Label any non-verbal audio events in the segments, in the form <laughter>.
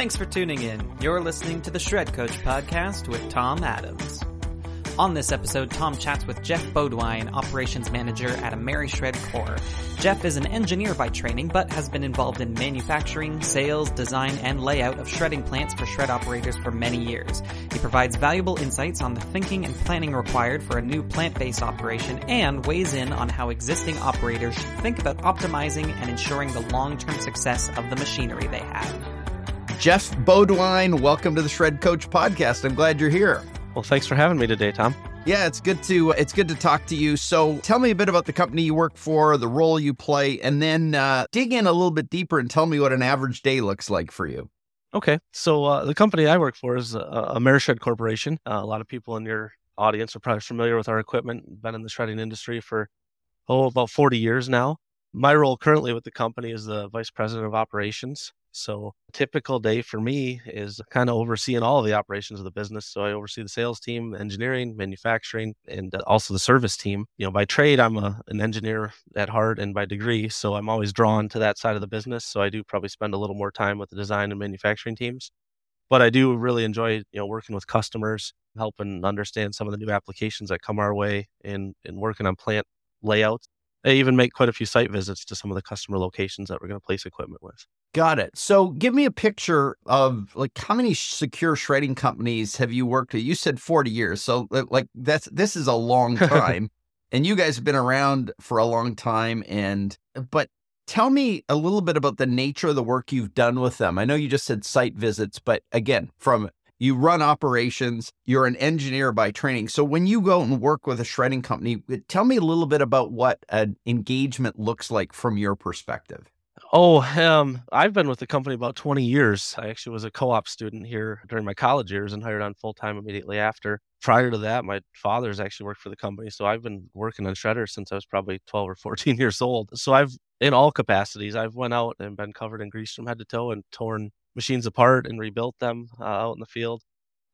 Thanks for tuning in. You're listening to the Shred Coach podcast with Tom Adams. On this episode, Tom chats with Jeff Beaudoin, operations manager at Ameri-Shred Corp. Jeff is an engineer by training, but has been involved in manufacturing, sales, design, and layout of shredding plants for shred operators for many years. He provides valuable insights on the thinking and planning required for a new plant-based operation and weighs in on how existing operators should think about optimizing and ensuring the long-term success of the machinery they have. Jeff Beaudoin, welcome to the Shred Coach podcast. I'm glad you're here. Well, thanks for having me today, Tom. Yeah, it's good to it's good to talk to you. So, tell me a bit about the company you work for, the role you play, and then uh, dig in a little bit deeper and tell me what an average day looks like for you. Okay, so uh, the company I work for is uh, Ameri-Shred Corporation. Uh, a lot of people in your audience are probably familiar with our equipment. Been in the shredding industry for oh about 40 years now. My role currently with the company is the vice president of operations. So, typical day for me is kind of overseeing all of the operations of the business. So, I oversee the sales team, engineering, manufacturing, and uh, also the service team. You know, by trade, I'm a, an engineer at heart and by degree. So, I'm always drawn to that side of the business. So, I do probably spend a little more time with the design and manufacturing teams. But I do really enjoy, you know, working with customers, helping understand some of the new applications that come our way, and, and working on plant layouts I even make quite a few site visits to some of the customer locations that we're going to place equipment with. Got it. So give me a picture of like how many secure shredding companies have you worked at? You said 40 years. So uh, like that's this is a long <laughs> time. and you guys have been around for a long time and uh, but tell me a little bit about the nature of the work you've done with them. I know you just said site visits, but again, from you run operations, you're an engineer by training. So when you go and work with a shredding company, tell me a little bit about what an engagement looks like from your perspective. Oh, um, I've been with the company about 20 years. I actually was a co-op student here during my college years and hired on full time immediately after. Prior to that, my father's actually worked for the company, so I've been working on shredders since I was probably 12 or 14 <laughs> years old. So I've in all capacities, I've went out and been covered in grease from head to toe and torn machines apart and rebuilt them uh, out in the field.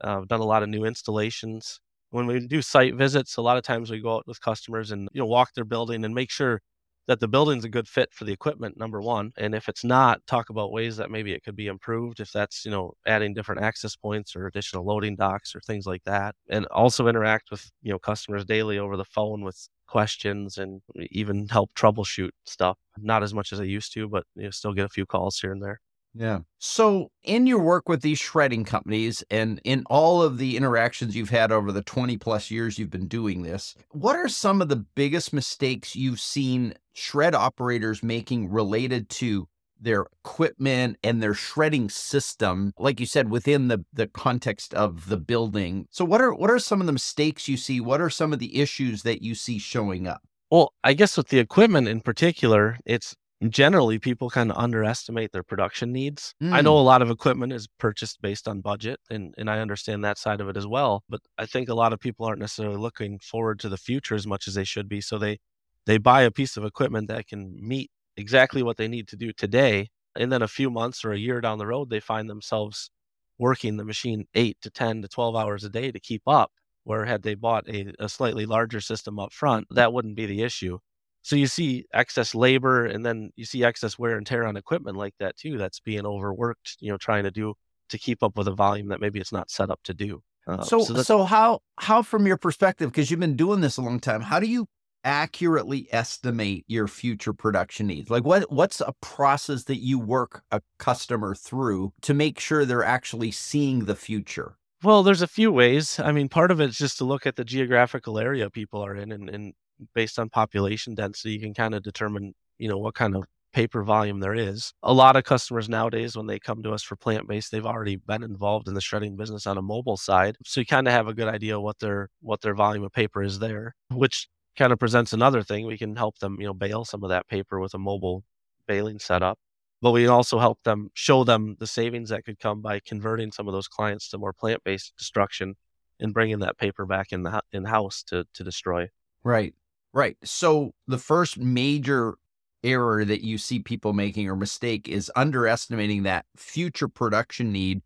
Uh, I've done a lot of new installations. When we do site visits, a lot of times we go out with customers and you know walk their building and make sure that the building's a good fit for the equipment number one and if it's not talk about ways that maybe it could be improved if that's you know adding different access points or additional loading docks or things like that and also interact with you know customers daily over the phone with questions and even help troubleshoot stuff not as much as i used to but you know still get a few calls here and there yeah. So, in your work with these shredding companies and in all of the interactions you've had over the 20 plus years you've been doing this, what are some of the biggest mistakes you've seen shred operators making related to their equipment and their shredding system like you said within the the context of the building? So what are what are some of the mistakes you see? What are some of the issues that you see showing up? Well i guess with the equipment in particular it's generally people kind of underestimate their production needs. Mm. I know mm. a lot of equipment is purchased based on budget and, and I understand that side of it as well. But I think a lot of people aren't necessarily looking forward to the future as much as they should be. So they they buy a piece of equipment that can meet exactly what they need to do today. And then a few months or a year down the road, they find themselves working the machine eight to 10 to 12 hours a day to keep up. Where had they bought a, a slightly larger system up front, that wouldn't be the issue. So you see excess labor and then you see excess wear and tear on equipment like that too. That's being overworked, you know, trying to do to keep up with a volume that maybe it's not set up to do. Uh, so, so, so how how from your perspective, because you've been doing this a long time, how do you accurately estimate your future production needs? Like what what's a process that you work a customer through to make sure they're actually seeing the future? Well, there's a few ways. I mean, part of it is just to look at the geographical area people are in and, and based on population density, you can kind of determine, you know, what kind of paper volume there is. A lot of customers nowadays, when they come to us for plant based, they've already been involved in the shredding business on a mobile side. So you kind of have a good idea what their what their volume of paper is there, which kind of presents another thing. We can help them, you know, bale some of that paper with a mobile baling setup. But we can also help them show them the savings that could come by converting some of those clients to more plant based destruction and bringing that paper back in the in house to to destroy. Right. Right. So the first major error that you see people making or mistake is underestimating that future production need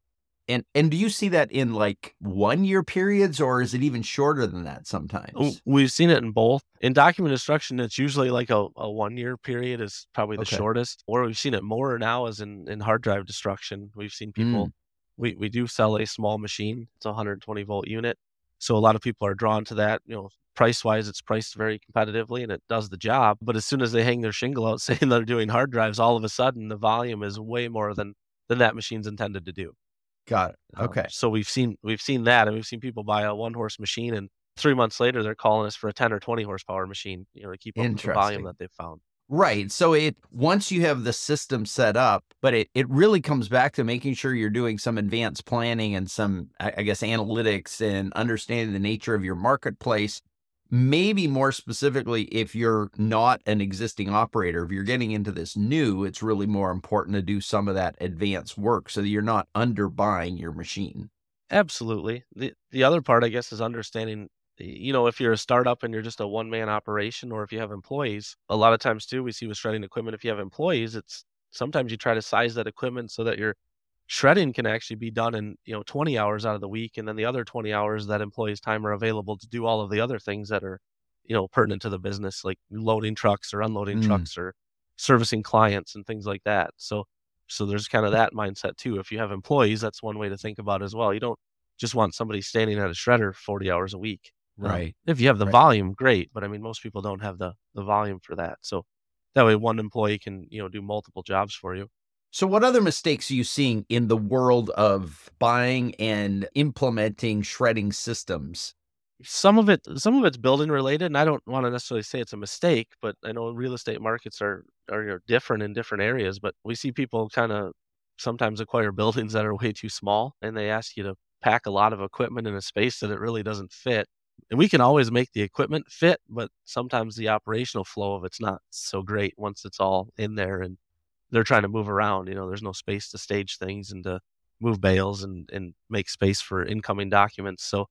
And and do you see that in like one year periods or is it even shorter than that sometimes? We've seen it in both. In document destruction, it's usually like a, a one year period is probably the Okay. shortest. Where we've seen it more now is in, in hard drive destruction. We've seen people mm. we, we do sell a small machine. It's a 120 volt unit. So a lot of people are drawn to that. You know, price wise, it's priced very competitively and it does the job. But as soon as they hang their shingle out <laughs> saying they're doing hard drives, all of a sudden the volume is way more than than that machine's intended to do. Got it. Um, Okay. so we've seen we've seen that, and we've seen people buy a one horse machine, and three months later they're calling us for a 10 or 20 horsepower machine. You know, to keep up with the volume that they've found. Right. So it once you have the system set up, but it, it really comes back to making sure you're doing some advanced planning and some I, I guess analytics and understanding the nature of your marketplace. Maybe more specifically, if you're not an existing operator, if you're getting into this new, it's really more important to do some of that advanced work so that you're not underbuying your machine. Absolutely. The the other part, I guess, is understanding. You know, if you're a startup and you're just a one man operation, or if you have employees, a lot of times too, we see with shredding equipment. If you have employees, it's sometimes you try to size that equipment so that your shredding can actually be done in you know 20 hours out of the week, and then the other 20 hours that employees' time are available to do all of the other things that are you know pertinent to the business, like loading trucks or unloading Mm. trucks or servicing clients and things like that. So so there's kind of that mindset too. If you have employees, that's one way to think about it as well. You don't just want somebody standing at a shredder 40 hours a week. Um, if you have the Right. volume, great. But I mean, most people don't have the, the volume for that. So that way one employee can, you know, do multiple jobs for you. So, what other mistakes are you seeing in the world of buying and implementing shredding systems? Some of it, some of it's building related, and I don't want to necessarily say it's a mistake, but I know real estate markets are are different in different areas. But we see people kind of sometimes acquire <laughs> buildings that are way too small, and they ask you to pack a lot of equipment in a space that it really doesn't fit. And we can always make the equipment fit, but sometimes the operational flow of it's not so great once it's all in there and they're trying to move around. You know, there's no space to stage things and to move bales and, and make space for incoming documents. So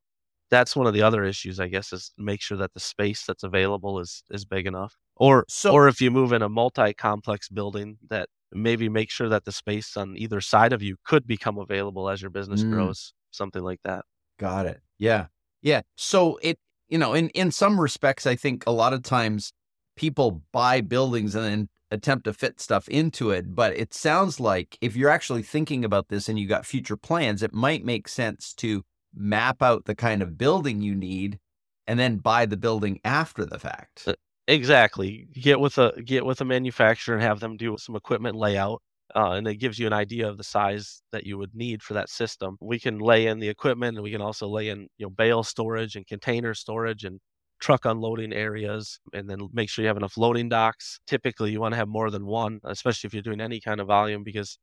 that's one of the other issues, I guess, is make sure that the space that's available is is big enough. Or So- or if you move in a multi-complex building, that maybe make sure that the space on either side of you could become available as your business Mm. grows, something like that. Got it. Yeah. Yeah. So it, you know, in in some respects, I think a lot of times people buy buildings and then attempt to fit stuff into it. But it sounds like if you're actually thinking about this and you got future plans, it might make sense to map out the kind of building you need and then buy the building after the fact. Uh, Exactly. Get with a get with a manufacturer and have them do some equipment layout, uh, and it gives you an idea of the size that you would need for that system. We can lay in the equipment, and we can also lay in you know bale storage and container storage and truck unloading areas, and then make sure you have enough loading docks. Typically, you want to have more than one, especially if you're doing any kind of volume, because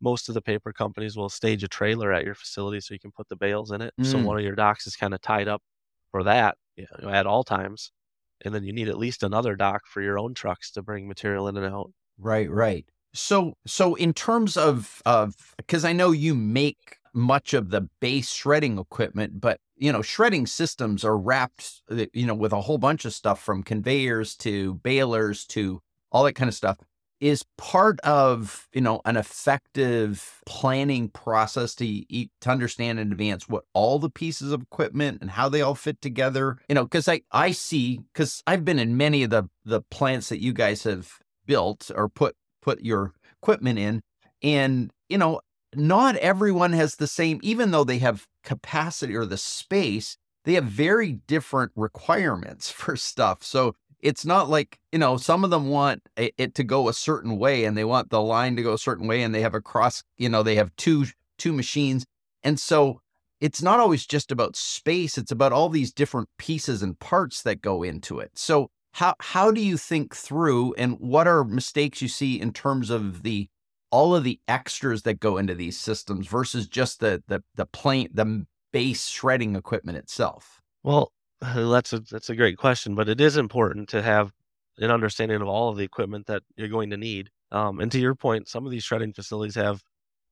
most of the paper companies will stage a trailer at your facility so you can put the bales in it. So Mm. one of your docks is kind of tied up for that you know, at all times and then you need at least another dock for your own trucks to bring material in and out. Right, right. So so in terms of of because I know you make much of the base shredding equipment, but you know, shredding systems are wrapped uh, you know with a whole bunch of stuff from conveyors to balers to all that kind of stuff. Is part of you know an effective planning process to eat, to understand in advance what all the pieces of equipment and how they all fit together. You know, because I I see because I've been in many of the the plants that you guys have built or put put your equipment in and you know not everyone has the same even though they have capacity or the space they have very different requirements <laughs> for stuff. So it's not like you know some of them want it, to go a certain way and they want the line to go a certain way and they have a cross you know they have two two machines. And so it's not always just about space it's about all these different pieces and parts that go into it. So how how do you think through and what are mistakes you see in terms of the all of the extras that go into these systems versus just the the the plain the base shredding equipment itself Well, that's a that's a great question, but it is important to have an understanding of all of the equipment that you're going to need. Um, and to your point, some of these shredding facilities have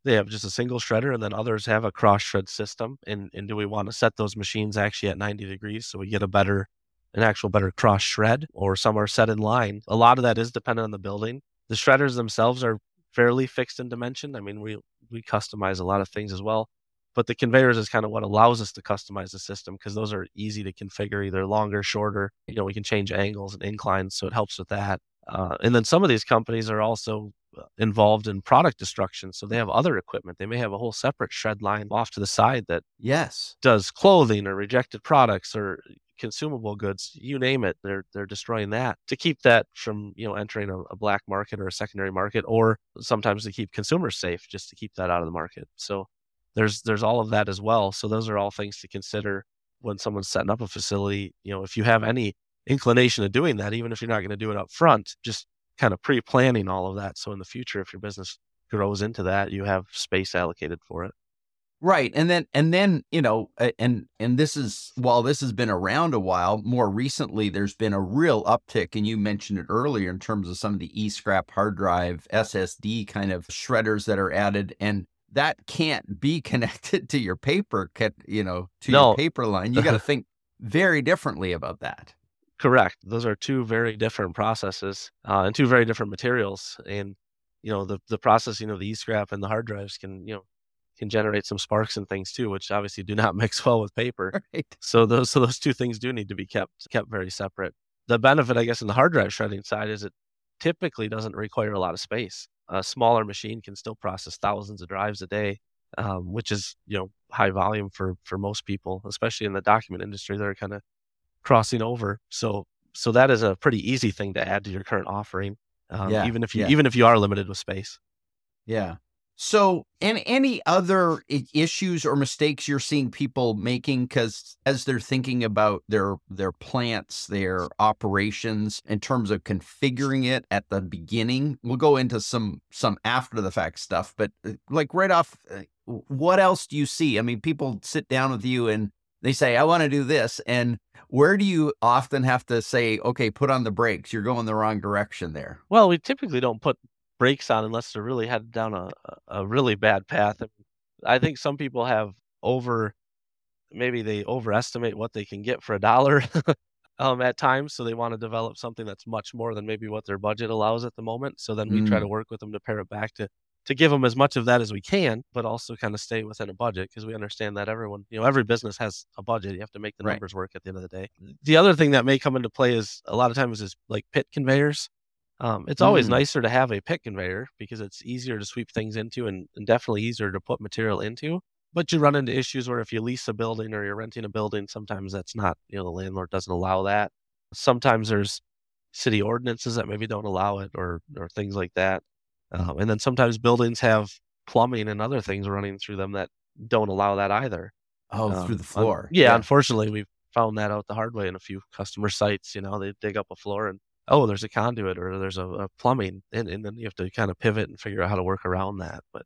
they have just a single shredder, and then others have a cross shred system. And and do we want to set those machines actually at 90 degrees so we get a better an actual better cross shred, or some are set in line? A lot of that is dependent on the building. The shredders themselves are fairly fixed in dimension. I mean, we we customize a lot of things as well. But the conveyors is kind of what allows us to customize the system because those are easy to configure, either longer, shorter. You know, we can change angles and inclines, so it helps with that. Uh, and then some of these companies are also uh, involved in product destruction. So they have other equipment. They may have a whole separate shred line off to the side that yes does clothing or rejected products or consumable goods, you name it. They're they're destroying that to keep that from you know entering a, a black market or a secondary market, or sometimes to keep consumers safe, just to keep that out of the market. So there's there's all of that as well. So those are all things to consider when someone's setting up a facility. You know, if you have any inclination of doing that, even if you're not going to do it up front, just kind of pre-planning all of that. So in the future, if your business grows into that, you have space allocated for it. Right. And then and then, you know, and and this is while this has been around a while, more recently there's been a real uptick and you mentioned it earlier in terms of some of the e-scrap hard drive SSD kind of shredders that are added and that can't be <laughs> connected to your paper, you know, to no. your paper line. You got to <laughs> think very differently about that. Correct. Those are two very different processes uh, and two very different materials. And you know, the the processing of the e-scrap and the hard drives can you know can generate some sparks and things too, which obviously do not <laughs> mix well with paper. Right. So those so those two things do need to be kept kept very separate. The benefit, I guess, in the hard drive shredding side is it typically doesn't require a lot of space. A smaller machine can still process thousands of drives a day, um, which is you know high volume for for most people, especially in the document industry. They're kind of crossing over. So so that is a pretty easy thing to add to your current offering, um, yeah, even if you yeah. even if you are limited with space. Yeah. So, and any other issues or mistakes you're seeing people making because as they're thinking about their their plants, their operations in terms of configuring it at the beginning, we'll go into some some after the fact stuff. But uh, like right off, uh, what else do you see? I mean, people sit down with you and they say, "I want to do this," and where do you often have to say, "Okay, put on the brakes. You're going the wrong direction there"? Well, we typically don't put brakes on unless they're really headed down a, a really bad path. I think some people have over, maybe they overestimate what they can get for a dollar <laughs> um, at times. So they want to develop something that's much more than maybe what their budget allows at the moment. So then we mm. try to work with them to pare it back to to give them as much of that as we can, but also kind of stay within a budget because we understand that everyone, you know, every business has a budget. You have to make the numbers right. work at the end of the day. The other thing that may come into play is a lot of times is like pit conveyors. Um, it's always mm. nicer to have a pit conveyor because it's easier to sweep things into and, and, definitely easier to put material into. But you run into issues where if you lease a building or you're renting a building, sometimes that's not, you know, the landlord doesn't allow that. Sometimes there's city ordinances that maybe don't allow it or or things like that. Um, and then sometimes buildings have plumbing and other things running through them that don't allow that either. Oh, um, through the floor. Un- yeah, yeah, unfortunately, we've found that out the hard way in a few customer sites. You know, they dig up a floor and oh, there's a conduit or there's a, a plumbing, and, and then you have to kind of pivot and figure out how to work around that. But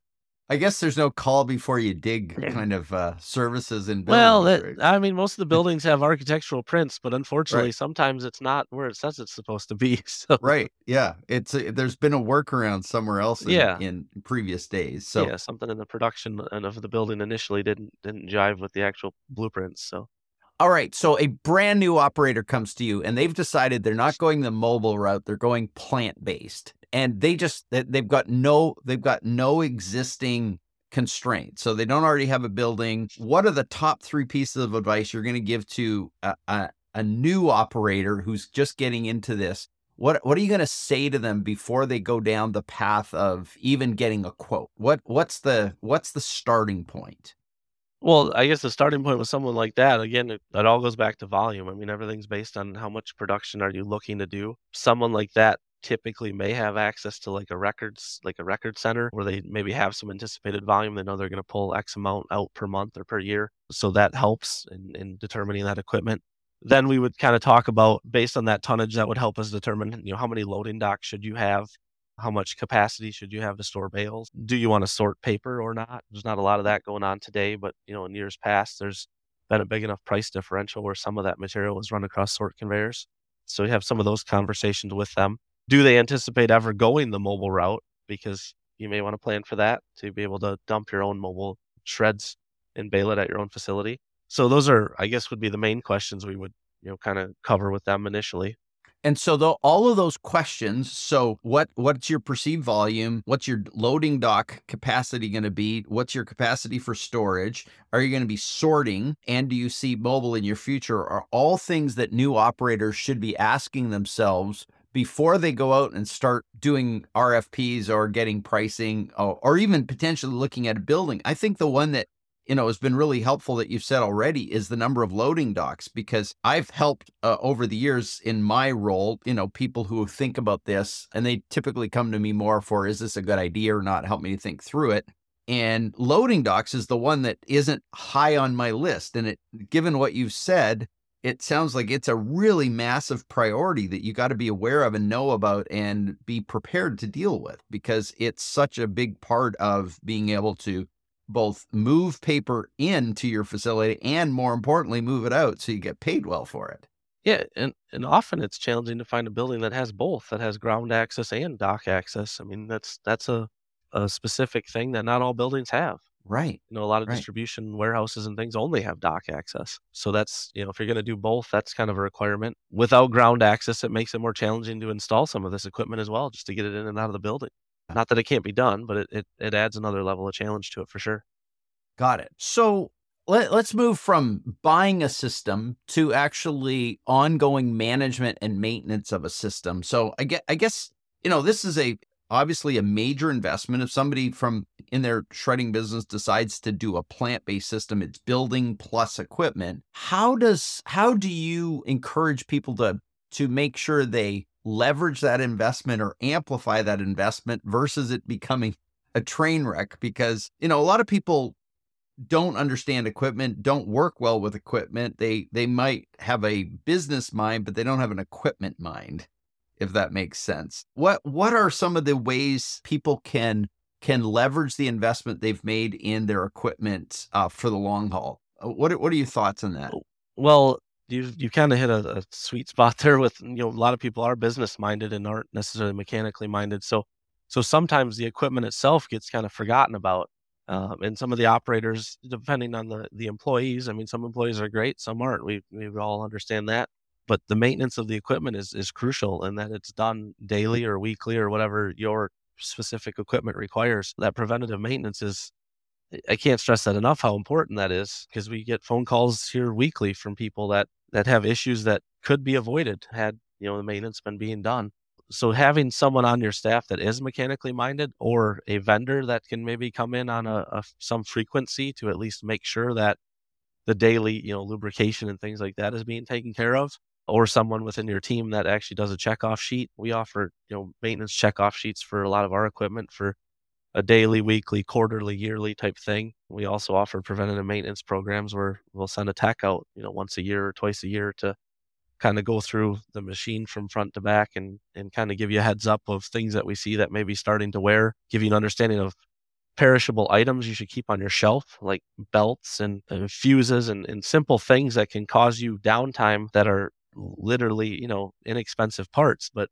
I guess there's no call before you dig kind of uh, services and well, that, right? I mean, most of the buildings have architectural prints, but unfortunately, right. sometimes it's not where it says it's supposed to be. <laughs> So right, yeah, it's a, there's been a workaround somewhere else. In, yeah. in previous days. So yeah, something in the production of the building initially didn't didn't jive with the actual blueprints. So all right. So a brand new operator comes to you and they've decided they're not going the mobile route, they're going plant based. And they just they've got no they've got no existing constraints. So they don't already have a building. What are the top 3 pieces of advice you're going to give to a, a, a new operator who's just getting into this? What what are you going to say to them before they go down the path of even getting a quote? What what's the what's the starting point? Well, I guess the starting point with someone like that, again, it, it all goes back to volume. I mean, everything's based on how much production are you looking to do. Someone like that typically may have access to like a records like a record center where they maybe have some anticipated volume they know they're going to pull x amount out per month or per year so that helps in, in determining that equipment then we would kind of talk about based on that tonnage that would help us determine you know how many loading docks should you have how much capacity should you have to store bales? Do you want to sort paper or not? There's not a lot of that going on today, but you know, in years past, there's been a big enough price differential where some of that material was run across sort conveyors. So you have some of those conversations with them. Do they anticipate ever going the mobile route? Because you may want to plan for that to be able to dump your own mobile shreds and bale it at your own facility. So those are, I guess, would be the main questions we would, you know, kind of cover with them initially. And so all of those questions, so what what's your perceived volume? What's your loading dock capacity going to be? What's your capacity for storage? Are you going to be sorting? And do you see mobile in your future? Are all things that new operators should be asking themselves before they go out and start doing RFPs or getting pricing or, or even potentially looking at a building. I think the one that you know has been really helpful that you've said already is the number of loading docks because I've helped uh, over the years in my role, you know, people who think about this and they typically come to me more for is this a good idea or not? Help me to think through it. And loading docks is the one that isn't high on my list. And it, given what you've said, it sounds like it's a really massive priority that you got to be aware of and know about and be prepared to deal with because it's such a big part of being able to both move paper into your facility and more importantly move it out so you get paid well for it. Yeah, and, and often it's challenging to find a building that has both, that has ground access and dock access. I mean, that's that's a, a specific thing that not all buildings have. Right. You know, a lot of right. distribution warehouses and things only have dock access. So that's, you know, if you're going to do both, that's kind of a requirement. Without ground access, it makes it more challenging to install some of this equipment as well, just to get it in and out of the building. Not that it can't be done, but it, it, it adds another level of challenge to it for sure. Got it. So let, us move from buying a system to actually ongoing management and maintenance of a system. So I get, I guess, you know, this is a obviously a major investment. If somebody from in their shredding business decides to do a plant-based system, it's building plus equipment. How does how do you encourage people to to make sure they leverage that investment or amplify that investment versus it becoming a train wreck? Because, you know, a lot of people don't understand equipment, don't work well with equipment. They they might have a business mind, but they don't have an equipment mind if that makes sense. What what are some of the ways people can can leverage the investment they've made in their equipment uh, for the long haul? Uh, what what are your thoughts on that? Well, you you kind of hit a, a, sweet spot <laughs> there. With you know, a lot of people are business minded and aren't necessarily mechanically minded. So so sometimes the equipment itself gets kind of forgotten about. Um, and some of the operators, depending on the the employees, I mean, some employees are great, some aren't. We we all understand that but the maintenance of the equipment is is crucial and that it's done daily or weekly or whatever your specific equipment requires that preventative maintenance is i can't stress that enough how important that is because we get phone calls here weekly from people that that have issues that could be avoided had you know the maintenance been being done so having someone on your staff that is mechanically minded or a vendor that can maybe come in on a, a some frequency to at least make sure that the daily you know lubrication and things like that is being taken care of or someone within your team that actually does a checkoff sheet. We offer, you know, maintenance checkoff sheets for a lot of our equipment for a daily, weekly, quarterly, yearly type thing. We also offer preventative maintenance programs where we'll send a tech out, you know, once a year or twice a year to kind of go through the machine from front to back and and kind of give you a heads up of things that we see that may be starting to wear, give you an understanding of perishable items you should keep on your shelf, like belts and, and fuses and, and simple things that can cause you downtime that are literally, you know, inexpensive parts, but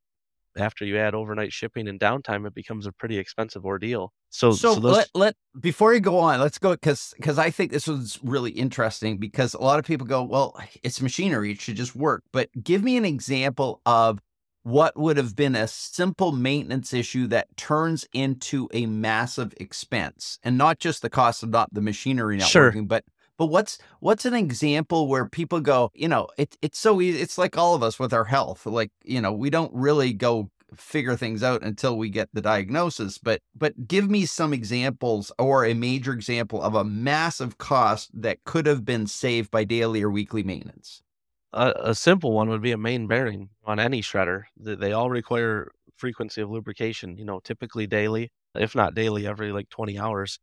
after you add overnight shipping and downtime, it becomes a pretty expensive ordeal. So, so, so those... let, let before you go on, let's go because because I think this was really interesting because a lot of people go, well, it's machinery, it should just work. But give me an example of what would have been a simple maintenance issue that turns into a massive expense, and not just the cost of not the machinery not sure. working, but but what's what's an example where people go, you know, it, it's so easy. It's like all of us with our health. Like, you know, we don't really go figure things out until we get the diagnosis. But but give me some examples or a major example of a massive cost that could have been saved by daily or weekly maintenance. A, a simple one would be a main bearing on any shredder. They all require frequency of lubrication. You know, typically daily, if not daily, every like 20 hours.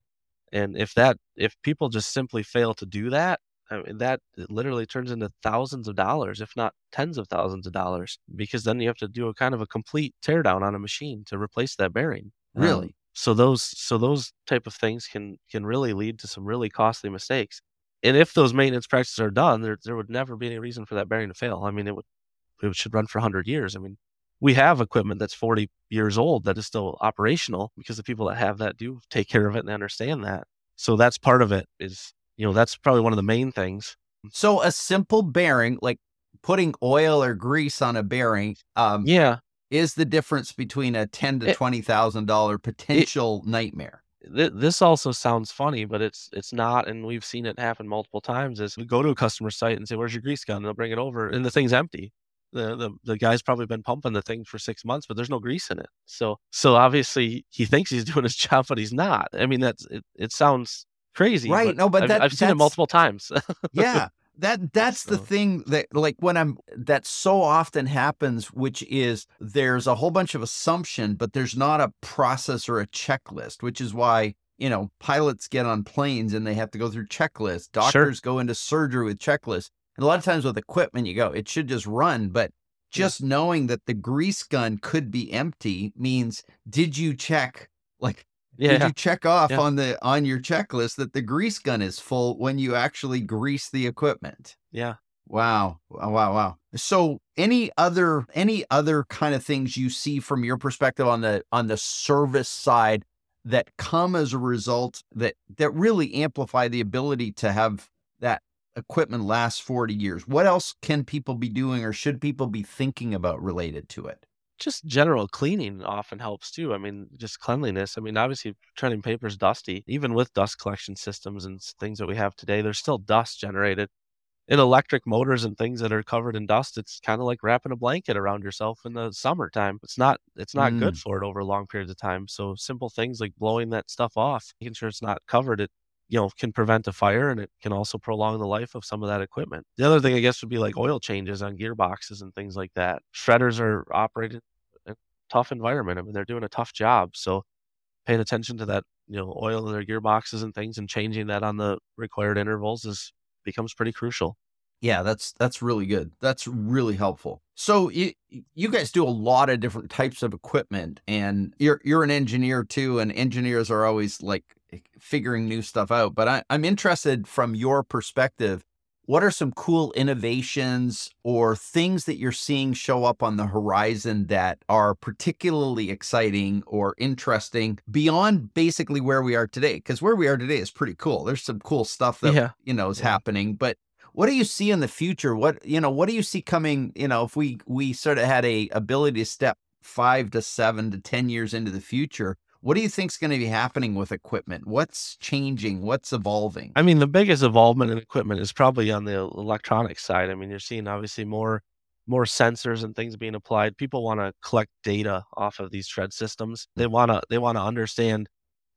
And if that, if people just simply fail to do that, I mean, that literally turns into thousands of dollars, if not tens of thousands of dollars, because then you have to do a kind of a complete teardown on a machine to replace that bearing. Really? Um, so those, so those type of things can can really lead to some really costly mistakes. And if those maintenance practices are done, there there would never be any reason for that bearing to fail. I mean, it would it should run for 100 years. I mean, we have equipment that's 40 years old that is still operational because the people that have that do take care of it and understand that. So that's part of it is, you know, that's probably one of the main things. So a simple bearing, like putting oil or grease on a bearing. Um, yeah, is the difference between a ten to twenty thousand dollar potential nightmare. th- this also sounds funny, but it's it's not, and we've seen it happen multiple times. Is we go to a customer site and say, "Where's your grease gun?" And they'll bring it over, and the thing's empty. The, the the guy's probably been pumping the thing for six months, but there's no grease in it. So so obviously he thinks he's <laughs> doing his job, but he's not. I mean that's it. It sounds crazy, Right, no, but I've, that- I've seen it multiple times. yeah <laughs> that that's the thing that like when i'm that so often happens which is there's a whole bunch of assumption but there's not a process or a checklist which is why you know pilots get on planes and they have to go through checklists doctors go into surgery with checklists and a lot of times with equipment you go it should just run but just knowing that the grease gun could be empty means did you check like did yeah, you check off Yeah. on the on your checklist that the grease gun is full when you actually grease the equipment? yeah. Wow. Wow, wow, wow. So any other any other kind of things you see from your perspective on the on the service side that come as a result that that really amplify the ability to have that equipment lasts 40 years? What else can people be doing or should people be thinking about related to it? just general cleaning often helps too. I mean, just cleanliness. I mean, obviously, paper is dusty. Even with dust collection systems and things that we have today, there's still dust generated. In electric motors and things that are covered in dust, it's kind of like wrapping a blanket around yourself in the summertime. It's not it's not good mm. for it over long periods of time. So simple things like blowing that stuff off, making sure it's not covered, it you know can prevent a fire and it can also prolong the life of some of that equipment. The other thing I guess would be like oil changes on gearboxes and things like that. Shredders are operating in a tough environment. I mean, they're doing a tough job. So paying attention to that, you know, oil in their gearboxes and things and changing that on the required intervals is becomes pretty crucial. Yeah, that's that's really good. That's really helpful. So you you guys do a lot of different types of equipment, and you're you're an engineer too, and engineers are always like figuring new stuff out. But I, I'm interested from your perspective. What are some cool innovations or things that you're seeing show up on the horizon that are particularly exciting or interesting beyond basically where we are today? Because where we are today is pretty cool. There's some cool stuff that Yeah. you know is Yeah. happening, but what do you see in the future? What you know, what do you see coming? You know, if we we sort of had a ability to step five to seven to ten years into the future, what do you think is going to be happening with equipment? What's changing? What's evolving? I mean, the biggest involvement in equipment is probably on the electronic side. I mean, you're seeing obviously more more sensors and things being applied. People want to collect data off of these shred systems. They mm. want to they want to understand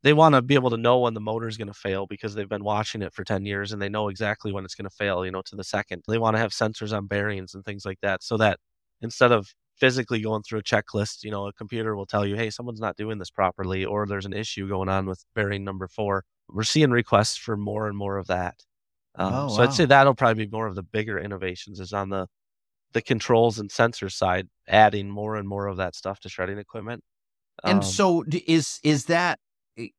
they want to be able to know when the motor is going to fail because they've been watching it for 10 years and they know exactly when it's going to fail, you know, to the second. They want to have sensors on bearings and things like that so that instead of physically going through a checklist, you know, a computer will tell you, hey, someone's not doing this properly, or there's an issue going on with bearing number four. We're seeing requests for more and more of that. Um, Oh, so I'd say that'll probably be more of the bigger innovations is on the the controls and sensor side, adding more and more of that stuff to shredding equipment. and Um, so is is that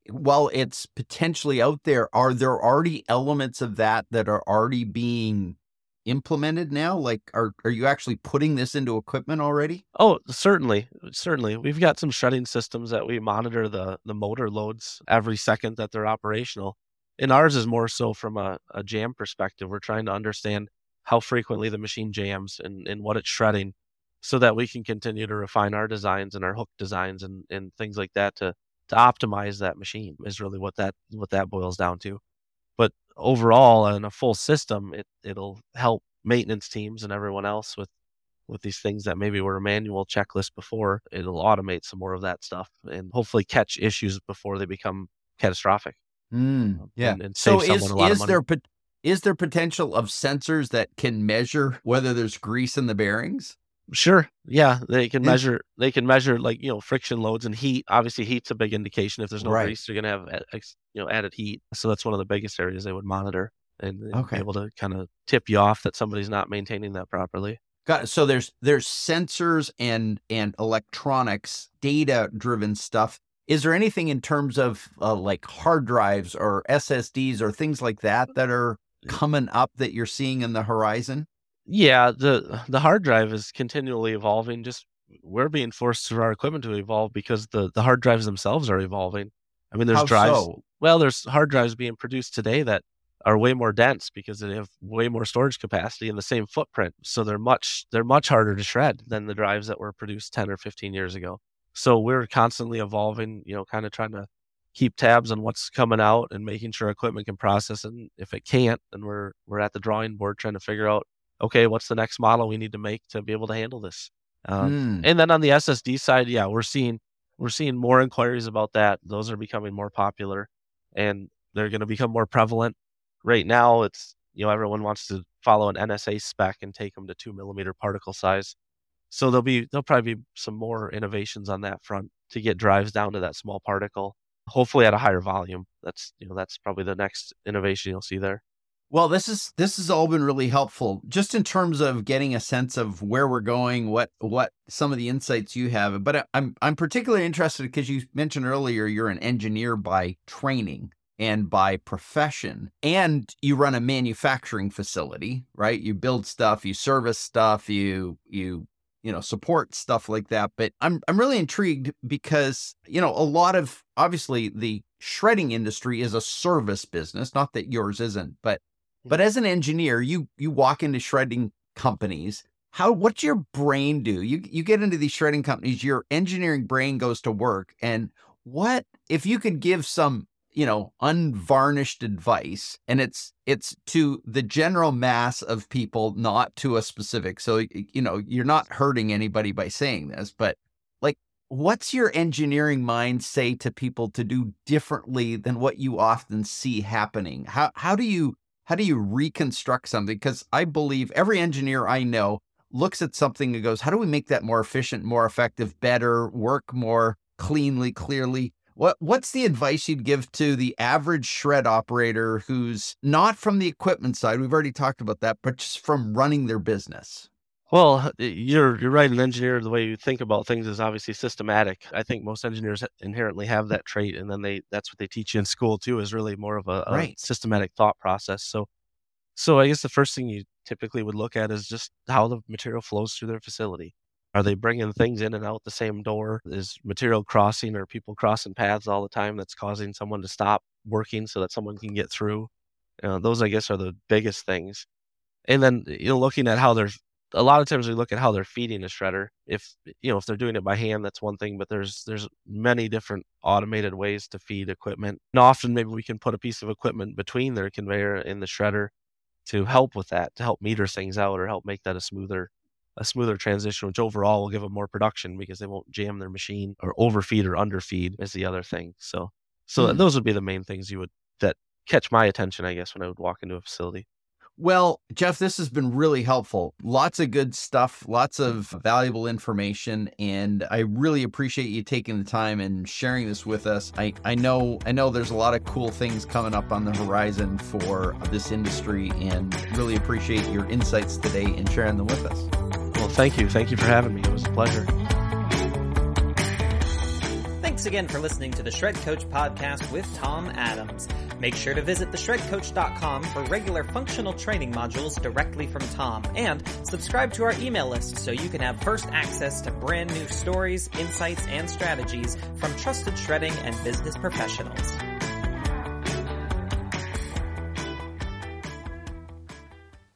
while it's potentially out there, are there already elements of that that are already being implemented now? Like, are are you actually putting this into equipment already? Oh, certainly, certainly. We've got some shredding systems that we monitor the the motor loads every second that they're operational. And ours is more so from a, a jam perspective. We're trying to understand how frequently the machine jams and, and what it's shredding so that we can continue to refine our designs and our hook designs and, and things like that to to optimize that machine is really what that what that boils down to. Overall in a full system it it'll help maintenance teams and everyone else with with these things that maybe were a manual checklist before, it'll automate some more of that stuff and hopefully catch issues before they become catastrophic. Mm, yeah. and- and so is a lot of is there is there potential of sensors that can measure whether there's grease in the bearings? Sure, yeah, they can measure. They can measure like you know friction loads and heat. Obviously, heat's a big indication. If there's no Right. grease, you're gonna have you know added heat. So that's one of the biggest areas they would monitor and, Okay. able to kind of tip you off that somebody's not maintaining that properly. Got it. So there's there's sensors and and electronics, data driven stuff. Is there anything in terms of uh, like hard drives or SSDs or things like that that are coming up that you're seeing in the horizon? Yeah, the the hard drive is continually evolving. Just we're being forced through our equipment to evolve because the the hard drives themselves are evolving. I mean, there's How drives. so? Well, there's hard drives being produced today that are way more dense because they have way more storage capacity and the same footprint. So they're much they're much harder to shred than the drives that were produced 10 or 15 years ago. So we're constantly evolving, you know, kind of trying to keep tabs on what's coming out and making sure equipment can process and if it can't, then we're we're at the drawing board trying to figure out okay, what's the next model we need to make to be able to handle this. Um, mm. And then on the SSD side, yeah, we're seeing we're seeing more inquiries about that. Those are becoming more popular, and they're going to become more prevalent. Right now, it's you know everyone wants to follow an NSA spec and take them to two millimeter particle size. So there'll be there'll probably be some more innovations on that front to get drives down to that small particle. Hopefully at a higher volume. That's you know that's probably the next innovation you'll see there. Well, this is this has all been really helpful just in terms of getting a sense of where we're going, what what some of the insights you have. But uh, I'm I'm particularly interested because you mentioned earlier you're an engineer by training and by profession and you run a manufacturing facility, right? You build stuff, you service stuff, you you you know support stuff like that but i'm i'm really intrigued because you know a lot of obviously the shredding industry is a service business not that yours isn't but but as an engineer, you you walk into shredding companies. How what's your brain do? You you get into these shredding companies, your engineering brain goes to work. And what if you could give some, you know, unvarnished advice and it's it's to the general mass of people, not to a specific. So you know, you're not hurting anybody by saying this, but like what's your engineering mind say to people to do differently than what you often see happening? How how do you how do you reconstruct something? Because I believe every engineer I know looks at something and goes, how do we make that more efficient, more effective, better, work more cleanly, clearly? What what's the advice you'd give to the average shred operator who's not from the equipment side? We've already talked about that, but just from running their business. Well, you're you're right. An engineer, the way you think about things is obviously systematic. I think most engineers inherently have that trait, and then they that's what they teach you in school too. Is really more of a, a right. systematic thought process. So, so I guess the first thing you typically would look at is just how the material flows through their facility. Are they bringing things in and out the same door? Is material crossing or people crossing paths all the time that's causing someone to stop working so that someone can get through? Uh, those, I guess, are the biggest things. And then you know, looking at how they're a lot of times we look at how they're feeding a shredder. If you know if they're doing it by hand, that's one thing. But there's there's many different automated ways to feed equipment. And often maybe we can put a piece of equipment between their conveyor and the shredder to help with that, to help meter things out or help make that a smoother a smoother transition, which overall will give them more production because they won't jam their machine or overfeed or underfeed is the other thing. So so mm. those would be the main things you would that catch my attention, I guess, when I would walk into a facility. Well, Jeff, this has been really helpful. Lots of good stuff, lots of valuable information, and I really appreciate you taking the time and sharing this with us. I, I know I know there's a lot of cool things coming up on the horizon for this industry, and really appreciate your insights today and sharing them with us. Well, thank you. Thank you for having me. It was a pleasure. Thanks again for listening to the Shred Coach podcast with Tom Adams. Make sure to visit theshredcoach.com for regular functional training modules directly from Tom and subscribe to our email list so you can have first access to brand new stories, insights, and strategies from trusted shredding and business professionals.